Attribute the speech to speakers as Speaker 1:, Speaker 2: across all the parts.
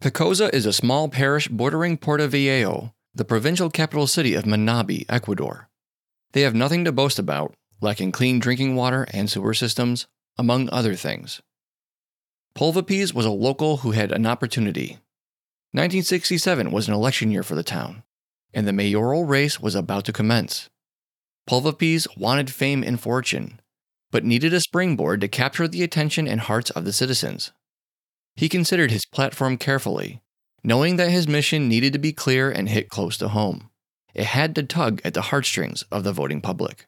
Speaker 1: Picoaza is a small parish bordering Puerto Viejo, the provincial capital city of Manabi, Ecuador. They have nothing to boast about, lacking clean drinking water and sewer systems, among other things. Pulvapies was a local who had an opportunity. 1967 was an election year for the town, and the mayoral race was about to commence. Pulvapies wanted fame and fortune, but needed a springboard to capture the attention and hearts of the citizens. He considered his platform carefully, knowing that his mission needed to be clear and hit close to home. It had to tug at the heartstrings of the voting public.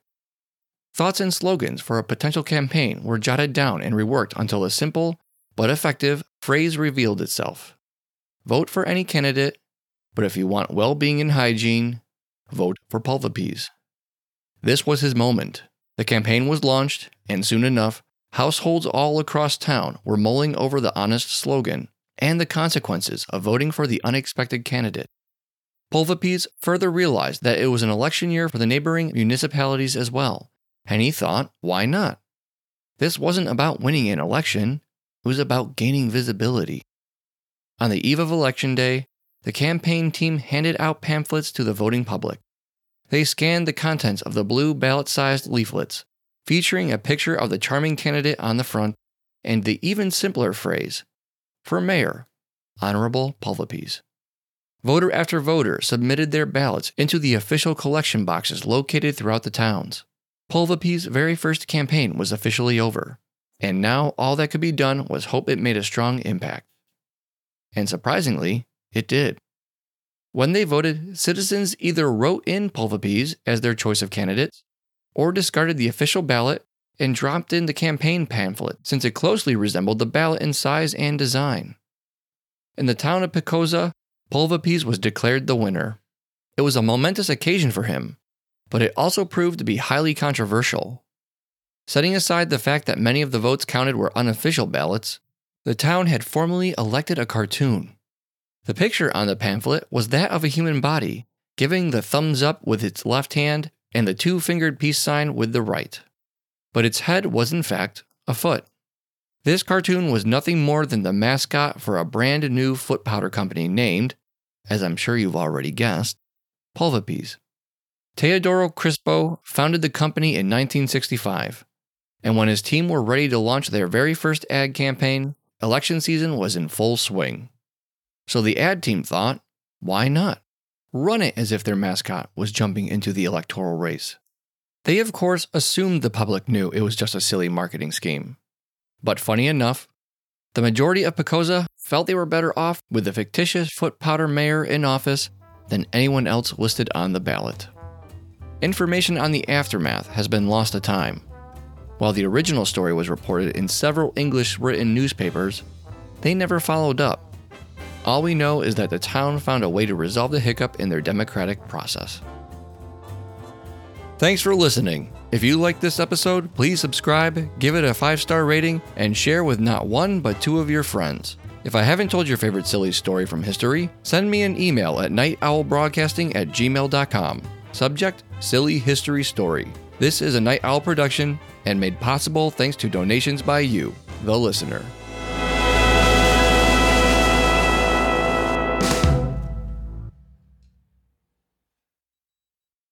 Speaker 1: Thoughts and slogans for a potential campaign were jotted down and reworked until a simple but effective phrase revealed itself. Vote for any candidate, but if you want well being and hygiene, vote for Pulvapies. This was his moment. The campaign was launched, and soon enough, households all across town were mulling over the honest slogan and the consequences of voting for the unexpected candidate. Pulvapies further realized that it was an election year for the neighboring municipalities as well, and he thought, why not? This wasn't about winning an election, it was about gaining visibility. On the eve of Election Day, the campaign team handed out pamphlets to the voting public. They scanned the contents of the blue ballot sized leaflets, featuring a picture of the charming candidate on the front and the even simpler phrase For Mayor, Honorable Pulvapies. Voter after voter submitted their ballots into the official collection boxes located throughout the towns. Pulvapies' very first campaign was officially over, and now all that could be done was hope it made a strong impact. And surprisingly, it did. When they voted, citizens either wrote in Pulvapies as their choice of candidates or discarded the official ballot and dropped in the campaign pamphlet since it closely resembled the ballot in size and design. In the town of Picoaza, Pulvapies was declared the winner. It was a momentous occasion for him, but it also proved to be highly controversial. Setting aside the fact that many of the votes counted were unofficial ballots, the town had formally elected a cartoon. The picture on the pamphlet was that of a human body, giving the thumbs up with its left hand and the two fingered peace sign with the right. But its head was, in fact, a foot. This cartoon was nothing more than the mascot for a brand new foot powder company named, as I'm sure you've already guessed, Pulvapies. Teodoro Crispo founded the company in 1965 and when his team were ready to launch their very first ad campaign, election season was in full swing. So the ad team thought, why not? Run it as if their mascot was jumping into the electoral race. They, of course, assumed the public knew it was just a silly marketing scheme. But funny enough, the majority of Picoaza felt they were better off with the fictitious foot powder mayor in office than anyone else listed on the ballot. Information on the aftermath has been lost to time, while the original story was reported in several English written newspapers, they never followed up. All we know is that the town found a way to resolve the hiccup in their democratic process. Thanks for listening. If you liked this episode, please subscribe, give it a 5 star rating, and share with not one but two of your friends. If I haven't told your favorite silly story from history, send me an email at nightowlbroadcasting at gmail.com. Subject Silly History Story. This is a Night Owl production and made possible thanks to donations by you, the listener.